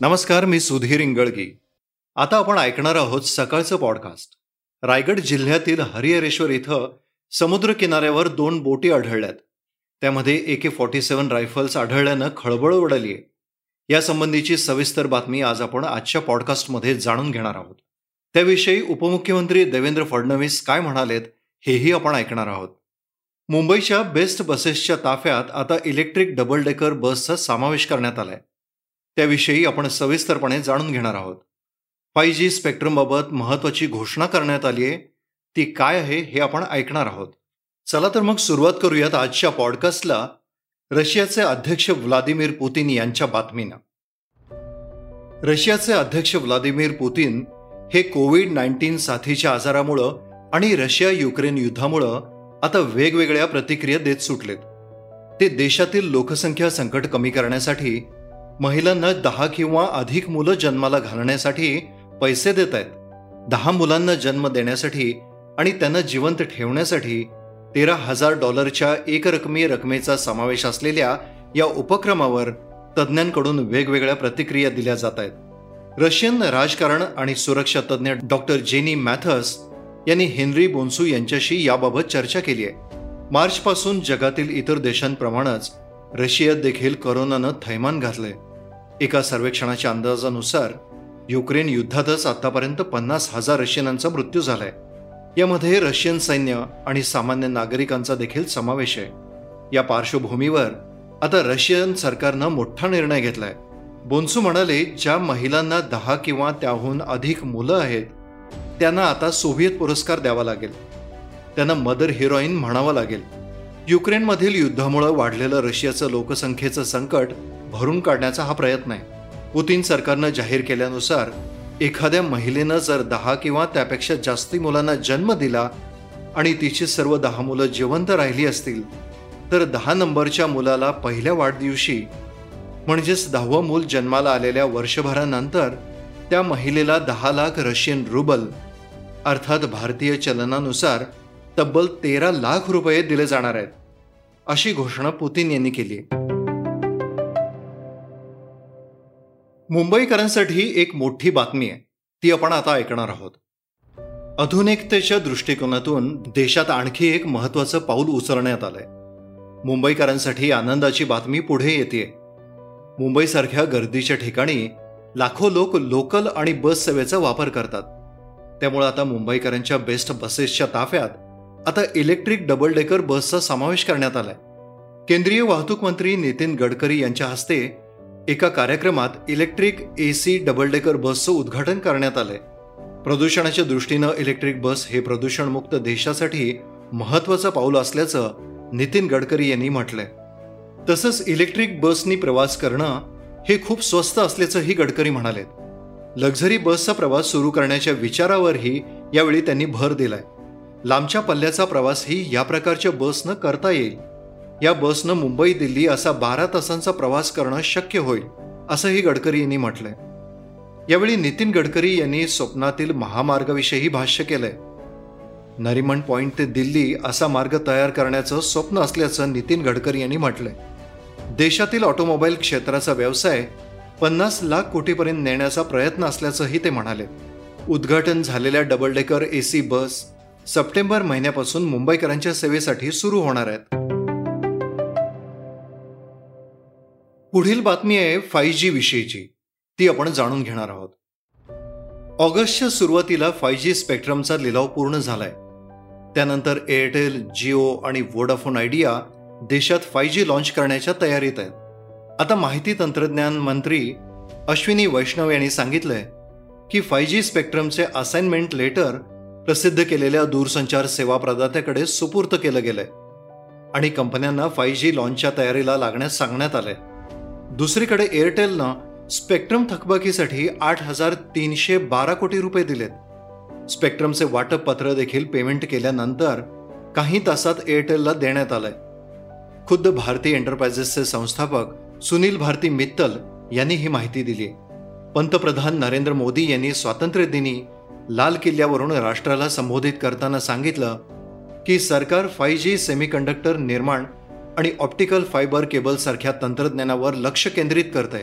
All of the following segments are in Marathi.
नमस्कार मी सुधीर इंगळगी. आता आपण ऐकणार आहोत सकाळचं पॉडकास्ट रायगड जिल्ह्यातील हरिहरेश्वर इथं समुद्र किनाऱ्यावर दोन बोटी आढळल्यात. त्यामध्ये ए के फॉर्टी सेवन रायफल्स आढळल्यानं खळबळ उडाली आहे यासंबंधीची सविस्तर बातमी आज आपण आजच्या पॉडकास्टमध्ये जाणून घेणार आहोत. त्याविषयी उपमुख्यमंत्री देवेंद्र फडणवीस काय म्हणालेत हेही आपण ऐकणार आहोत. मुंबईच्या बेस्ट बसेसच्या ताफ्यात आता इलेक्ट्रिक डबल डेकर बसचा समावेश करण्यात आलाय. त्याविषयी आपण सविस्तरपणे जाणून घेणार आहोत. फाय जी स्पेक्ट्रमबाबत महत्वाची घोषणा करण्यात आली आहे. ती काय आहे हे आपण ऐकणार आहोत. चला तर मग सुरुवात करूयात आजच्या पॉडकास्टला. रशियाचे अध्यक्ष व्लादिमीर पुतीन यांच्या बातमीनं. रशियाचे अध्यक्ष व्लादिमीर पुतीन हे कोविड नाईन्टीन साथीच्या आजारामुळं आणि रशिया युक्रेन युद्धामुळं आता वेगवेगळ्या प्रतिक्रिया देत सुटलेत. ते देशातील लोकसंख्या संकट कमी करण्यासाठी महिलांना दहा किंवा अधिक मुलं जन्माला घालण्यासाठी पैसे देत आहेत. दहा मुलांना जन्म देण्यासाठी आणि त्यांना जिवंत ठेवण्यासाठी तेरा हजार डॉलरच्या एकरकमी रकमेचा समावेश असलेल्या या उपक्रमावर तज्ज्ञांकडून वेगवेगळ्या प्रतिक्रिया दिल्या जात आहेत. रशियन राजकारण आणि सुरक्षा तज्ज्ञ डॉक्टर जेनी मॅथस यांनी हेनरी बोन्सू यांच्याशी याबाबत चर्चा केली आहे. मार्चपासून जगातील इतर देशांप्रमाणेच रशियात देखील करोनानं थैमान घातलंय. एका सर्वेक्षणाच्या अंदाजानुसार युक्रेन युद्धातच आतापर्यंत पन्नास हजार रशियनांचा मृत्यू झालाय. यामध्ये रशियन सैन्य आणि सामान्य नागरिकांचा देखील समावेश आहे. या पार्श्वभूमीवर आता रशियन सरकारनं मोठा निर्णय घेतलाय. बोन्सू म्हणाले ज्या महिलांना दहा किंवा त्याहून अधिक मुलं आहेत त्यांना आता सोव्हिएत पुरस्कार द्यावा लागेल. त्यांना मदर हिरोईन म्हणावं लागेल. युक्रेनमधील युद्धामुळे वाढलेलं रशियाचं लोकसंख्येचं संकट भरून काढण्याचा हा प्रयत्न आहे. पुतीन सरकारनं जाहीर केल्यानुसार एखाद्या महिलेनं जर दहा किंवा त्यापेक्षा जास्ती मुलांना जन्म दिला आणि तिची सर्व दहा मुलं जिवंत राहिली असतील तर दहा नंबरच्या मुलाला पहिल्या वाढदिवशी म्हणजेच दहावं मूल जन्माला आलेल्या वर्षभरानंतर त्या महिलेला दहा लाख रशियन रुबल अर्थात भारतीय चलनानुसार तब्बल तेरा लाख रुपये दिले जाणार आहेत अशी घोषणा पुतीन यांनी केली मुंबईकरांसाठी एक मोठी बातमी आहे. ती आपण आता ऐकणार आहोत. आधुनिकतेच्या दृष्टिकोनातून देशात आणखी एक महत्वाचं पाऊल उचलण्यात आलंय. मुंबईकरांसाठी आनंदाची बातमी पुढे येते मुंबईसारख्या गर्दीच्या ठिकाणी लाखो लोक लोकल आणि बस सेवेचा वापर करतात. त्यामुळे आता मुंबईकरांच्या बेस्ट बसेसच्या ताफ्यात आता इलेक्ट्रिक डबल डेकर बसचा समावेश करण्यात आलाय. केंद्रीय वाहतूक मंत्री नितीन गडकरी यांच्या हस्ते एका कार्यक्रमात electric A C double decker बसचं उद्घाटन करण्यात आलंय. प्रदूषणाच्या दृष्टीनं इलेक्ट्रिक बस हे प्रदूषणमुक्त देशासाठी महत्वाचं पाऊल असल्याचं नितीन गडकरी यांनी म्हटलंय. तसंच इलेक्ट्रिक बसनी प्रवास करणं हे खूप स्वस्त असल्याचंही गडकरी म्हणालेत. लक्झरी बसचा प्रवास सुरू करण्याच्या विचारावरही यावेळी त्यांनी भर दिलाय. लांबच्या पल्ल्याचा प्रवासही या प्रकारच्या बसनं करता येईल. या बसनं मुंबई दिल्ली असा बारा तासांचा प्रवास करणं शक्य होईल असंही गडकरी यांनी म्हटलंय. यावेळी नितीन गडकरी यांनी स्वप्नातील महामार्गाविषयी भाष्य केलंय. नरिमन पॉइंट ते दिल्ली असा मार्ग तयार करण्याचं स्वप्न असल्याचं नितीन गडकरी यांनी म्हटलंय. देशातील ऑटोमोबाईल क्षेत्राचा व्यवसाय पन्नास लाख कोटीपर्यंत नेण्याचा प्रयत्न असल्याचंही ते म्हणाले. उद्घाटन झालेल्या double decker AC bus September महिन्यापासून मुंबईकरांच्या सेवेसाठी सुरू होणार आहेत. पुढील बातमी आहे फाय जी विषयीची. ती आपण जाणून घेणार आहोत. ऑगस्टच्या सुरुवातीला फाय जी स्पेक्ट्रमचा लिलाव पूर्ण झालाय. त्यानंतर एअरटेल जिओ आणि वोडाफोन आयडिया देशात फाय जी लॉन्च करण्याच्या तयारीत आहेत. आता माहिती तंत्रज्ञान मंत्री अश्विनी वैष्णव यांनी सांगितलंय की फाय जी स्पेक्ट्रमचे असाइनमेंट लेटर प्रसिद्ध केलेल्या दूरसंचार सेवा प्रदात्याकडे सुपूर्त केलं गेलंय. आणि कंपन्यांना फाय जी लॉन्चच्या तयारीला लागण्यास सांगण्यात आलंय. दुसरीकडे एअरटेलनं स्पेक्ट्रम थकबाकीसाठी आठ हजार तीनशे बारा कोटी रुपये दिलेत. स्पेक्ट्रमचे वाटप पत्र देखील पेमेंट केल्यानंतर काही तासात एअरटेलला देण्यात आलंय. खुद्द भारती एंटरप्राइजेसचे संस्थापक सुनील भारती मित्तल यांनी ही माहिती दिली पंतप्रधान नरेंद्र मोदी यांनी स्वातंत्र्यदिनी लाल किल्ल्यावरून राष्ट्राला संबोधित करताना सांगितलं की सरकार फाय जी सेमीकंडक्टर निर्माण आणि ऑप्टिकल फायबर केबलसारख्या तंत्रज्ञानावर लक्ष केंद्रित करत आहे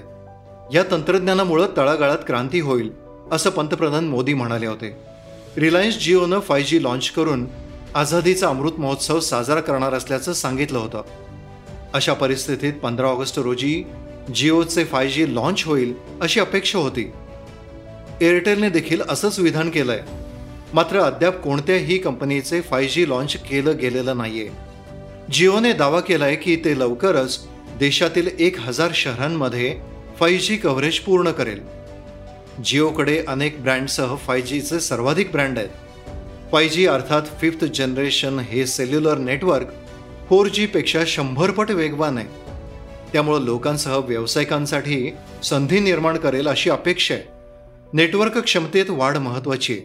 या तंत्रज्ञानामुळं तळागाळात क्रांती होईल असं पंतप्रधान मोदी म्हणाले होते. रिलायन्स जिओनं फाय जी लॉन्च करून आझादीचा अमृत महोत्सव साजरा करणार असल्याचं सांगितलं होतं. अशा परिस्थितीत पंधरा ऑगस्ट रोजी जिओचे फाय जी लॉन्च होईल अशी अपेक्षा होती. एअरटेलने देखील असंच विधान केलंय. मात्र अद्याप कोणत्याही कंपनीचे फाय जी लॉन्च केलं गेलेलं नाहीये. जिओने दावा केलाय की ते लवकरच देशातील एक हजार शहरांमध्ये फाय जी कव्हरेज पूर्ण करेल. जिओकडे अनेक ब्रँडसह फाय जीचे सर्वाधिक ब्रँड आहेत. फाय जी अर्थात फिफ्थ जनरेशन हे सेल्युलर नेटवर्क फोर जीपेक्षा शंभरपट शंभर पट वेगवान आहे. त्यामुळं लोकांसह व्यावसायिकांसाठी संधी निर्माण करेल अशी अपेक्षा आहे. नेटवर्क क्षमतेत वाढ महत्वाची आहे.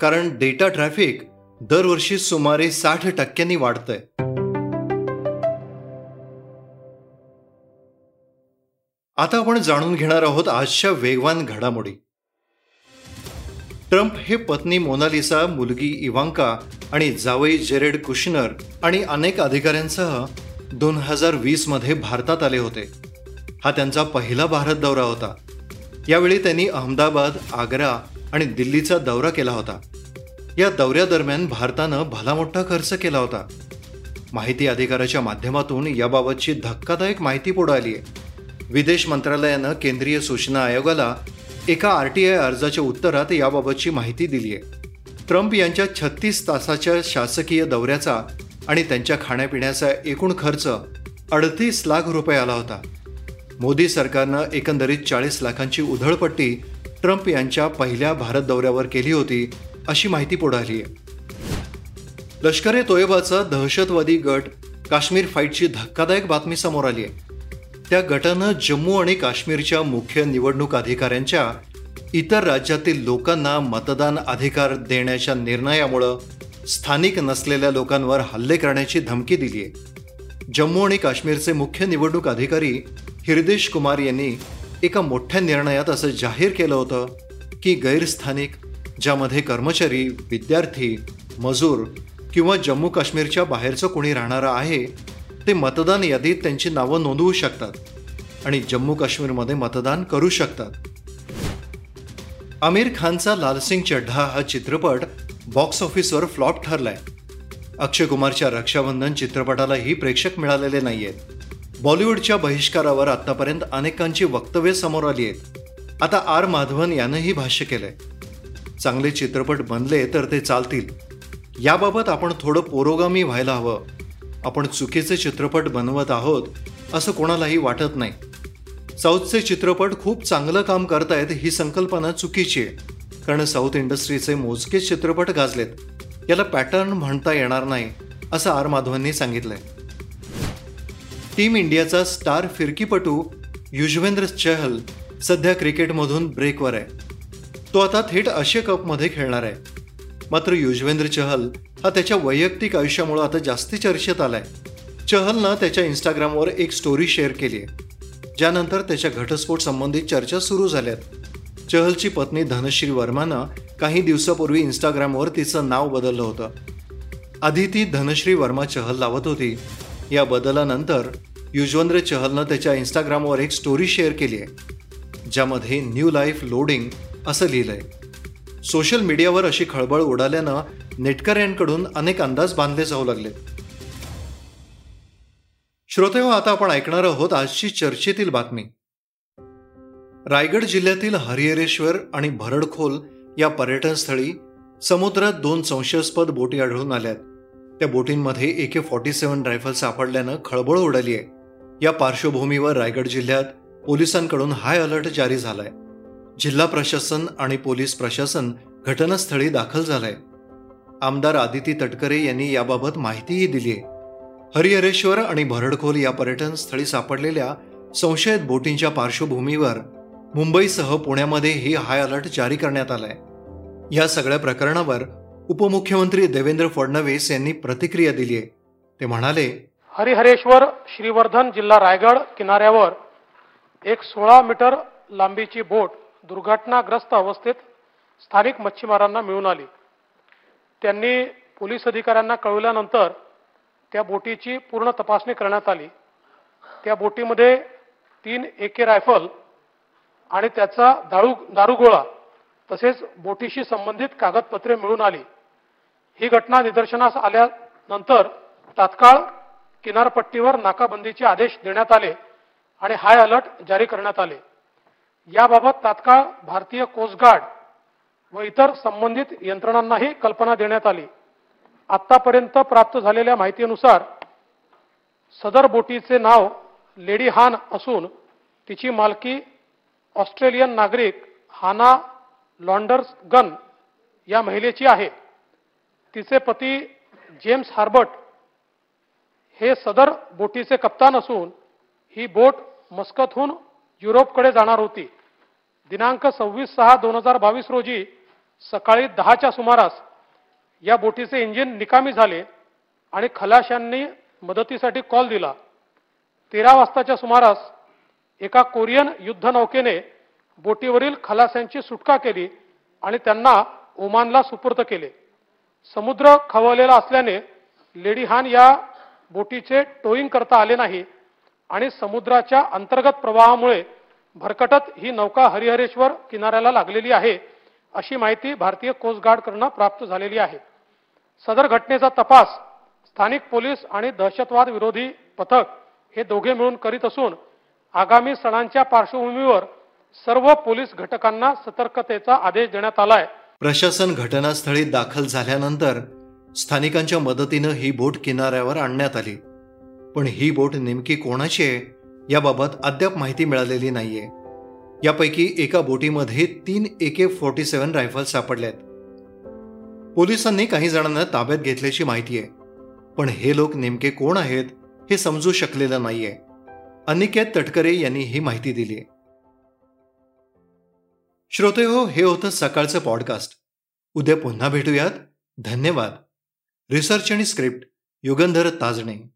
कारण डेटा ट्रॅफिक दरवर्षी सुमारे साठ टक्क्यांनी वाढतंय. आता आपण जाणून घेणार आहोत आजच्या वेगवान घडामोडी. ट्रम्प हे पत्नी मोनालिसा मुलगी इवांका आणि जावई जेरेड कुशनर आणि अनेक अधिकाऱ्यांसह दोन हजार वीसमध्ये भारतात आले होते. हा त्यांचा पहिला भारत दौरा होता. यावेळी त्यांनी अहमदाबाद आग्रा आणि दिल्लीचा दौरा केला होता. या दौऱ्यादरम्यान भारतानं भला मोठा खर्च केला होता. माहिती अधिकाराच्या माध्यमातून याबाबतची धक्कादायक माहिती पुढे आली आहे विदेश मंत्रालयानं केंद्रीय सूचना आयोगाला एका आर टी आय अर्जाच्या उत्तरात याबाबतची माहिती दिली आहे. ट्रम्प यांच्या छत्तीस तासाच्या शासकीय दौऱ्याचा आणि त्यांच्या खाण्यापिण्याचा एकूण खर्च अडतीस लाख रुपये आला होता. मोदी सरकारनं एकंदरीत चाळीस लाखांची उधळपट्टी ट्रम्प यांच्या पहिल्या भारत दौऱ्यावर केली होती अशी माहिती पुढे आली आहे. लष्कर ए तोयबाचा दहशतवादी गट काश्मीर फाईटची धक्कादायक बातमी समोर आली आहे. त्या गटानं जम्मू आणि काश्मीरच्या मुख्य निवडणूक अधिकाऱ्यांच्या इतर राज्यातील लोकांना मतदान अधिकार देण्याच्या निर्णयामुळं स्थानिक नसलेल्या लोकांवर हल्ले करण्याची धमकी दिली आहे जम्मू आणि काश्मीरचे मुख्य निवडणूक अधिकारी हिरदेश कुमार यांनी एका मोठ्या निर्णयात असं जाहीर केलं होतं की गैरस्थानिक ज्यामध्ये कर्मचारी विद्यार्थी मजूर किंवा जम्मू काश्मीरच्या बाहेरचं कोणी राहणारं आहे ते मतदान यादीत त्यांची नावं नोंदवू शकतात आणि जम्मू काश्मीरमध्ये मतदान करू शकतात. आमिर खानचा लालसिंग चड्ढा हा चित्रपट बॉक्स ऑफिसवर फ्लॉप ठरलाय. अक्षय कुमारच्या रक्षाबंधन चित्रपटालाही प्रेक्षक मिळालेले नाही आहेत बॉलिवूडच्या बहिष्कारावर आतापर्यंत अनेकांची वक्तव्य समोर आली आहेत. आता आर माधवन यानंही भाष्य केलंय. चांगले चित्रपट बनले तर ते चालतील. याबाबत आपण थोडं पुरोगामी व्हायला हवं. आपण चुकीचे चित्रपट बनवत आहोत असं कोणालाही वाटत नाही. साऊथचे चित्रपट खूप चांगलं काम करतायत ही संकल्पना चुकीची आहे. कारण साऊथ इंडस्ट्रीचे मोजकेच चित्रपट गाजलेत. याला पॅटर्न म्हणता येणार नाही असं आर माधवांनी सांगितलंय. टीम इंडियाचा स्टार फिरकीपटू युजवेंद्र चहल सध्या क्रिकेटमधून ब्रेकवर आहे. तो आता थेट आशिया कपमध्ये खेळणार आहे. मात्र युजवेंद्र चहल हा त्याच्या वैयक्तिक आयुष्यामुळे आता जास्ती चर्चेत आलाय. चहलनं त्याच्या इंस्टाग्रामवर एक स्टोरी शेअर केली आहे ज्यानंतर त्याच्या घटस्फोट संबंधित चर्चा सुरू झाल्यात. चहलची पत्नी धनश्री वर्मानं काही दिवसापूर्वी इंस्टाग्रामवर तिचं नाव बदललं होतं. आधी ती धनश्री वर्मा चहल लावत होती. या बदलानंतर युजवेंद्र चहलनं त्याच्या इंस्टाग्रामवर एक स्टोरी शेअर केली आहे ज्यामध्ये न्यू लाईफ लोडिंग असं लिहिलं आहे सोशल मीडियावर अशी खळबळ उडाल्यानं नेटकऱ्यांकडून अनेक अंदाज बांधले जाऊ लागले. श्रोते हो, आता आपण ऐकणार आहोत आजची चर्चेतील बातमी. रायगड जिल्ह्यातील हरिहरेश्वर आणि भरडखोल या पर्यटनस्थळी समुद्रात दोन संशयास्पद बोटी आढळून आल्यात. त्या बोटींमध्ये A K forty seven rifle सापडल्यानं खळबळ उडाली आहे या पार्श्वभूमीवर रायगड जिल्ह्यात पोलिसांकडून हाय अलर्ट जारी झालाय. जिल्हा प्रशासन आणि पोलीस प्रशासन घटनास्थळी दाखल झालंय. आमदार आदिती तटकरे यांनी याबाबत माहितीही दिली आहे हरिहरेश्वर आणि भरडखोल या पर्यटन स्थळी सापडलेल्या संशयित बोटींच्या पार्श्वभूमीवर मुंबईसह पुण्यामध्ये ही हाय अलर्ट जारी करण्यात आलाय. या सगळ्या प्रकरणावर उपमुख्यमंत्री देवेंद्र फडणवीस यांनी प्रतिक्रिया दिली आहे ते म्हणाले हरिहरेश्वर श्रीवर्धन जिल्हा रायगड किनाऱ्यावर एक सोळा मीटर लांबीची बोट दुर्घटनाग्रस्त अवस्थेत स्थानिक मच्छीमारांना मिळून आली. त्यांनी पोलीस अधिकाऱ्यांना कळवल्यानंतर त्या बोटीची पूर्ण तपासणी करण्यात आली. त्या बोटीमध्ये तीन ए के रायफल आणि त्याचा दारू दारुगोळा तसेच बोटीशी संबंधित कागदपत्रे मिळून आली. ही घटना निदर्शनास आल्यानंतर तात्काळ किनारपट्टीवर नाकाबंदीचे आदेश देण्यात आले आणि हाय अलर्ट जारी करण्यात आले. याबाबत तात्काळ भारतीय कोस्टगार्ड व इतर संबंधित यंत्रणांनाही कल्पना देण्यात आली. आतापर्यंत प्राप्त झालेल्या माहितीनुसार सदर बोटीचे नाव लेडी हान असून तिची मालकी ऑस्ट्रेलियन नागरिक हाना लॉन्डर्स गन या महिलेची आहे. तिचे पती जेम्स हार्बर्ट हे सदर बोटीचे कप्तान असून ही बोट मस्कतहून युरोपकडे जाणार होती. दिनांक सव्वीस सहा दोन हजार बावीस रोजी सकाळी दहाच्या सुमारास या बोटीचे इंजिन निकामी झाले आणि खलाशांनी मदतीसाठी कॉल दिला. तेरा वाजताच्या सुमारास एका कोरियन युद्धनौकेने बोटीवरील खलाशांची सुटका केली आणि त्यांना ओमानला सुपूर्द केले. समुद्र खवळलेला असल्याने लेडी हान या बोटीचे टोईंग करता आले नाही आणि समुद्राच्या अंतर्गत प्रवाहामुळे भरकटत ही नौका हरिहरेश्वर किनाऱ्याला लागलेली आहे अशी माहिती भारतीय कोस्टगार्डकडनं प्राप्त झालेली आहे. सदर घटनेचा तपास स्थानिक पोलीस आणि दहशतवाद विरोधी पथक हे दोघे मिळून करीत असून आगामी सणांच्या पार्श्वभूमीवर सर्व पोलीस घटकांना सतर्कतेचा आदेश देण्यात आलाय. प्रशासन घटनास्थळी दाखल झाल्यानंतर स्थानिकांच्या मदतीनं ही बोट किनाऱ्यावर आणण्यात आली. पण ही बोट नेमकी कोणाची आहे? याबाबत अद्याप माहिती मिळालेली नाहीये. यापैकी एका बोटीमध्ये तीन A K forty seven rifles सापडल्यात पोलिसांनी काही जणांना ताब्यात घेतल्याची माहिती आहे. पण हे लोक नेमके कोण आहेत हे समजू शकलेलं नाहीये. अनिकेत तटकरे यांनी ही माहिती दिली. श्रोते हो हे होतं सकाळचं पॉडकास्ट. उद्या पुन्हा भेटूयात. धन्यवाद. रिसर्च आणि स्क्रिप्ट युगंधर ताजणे.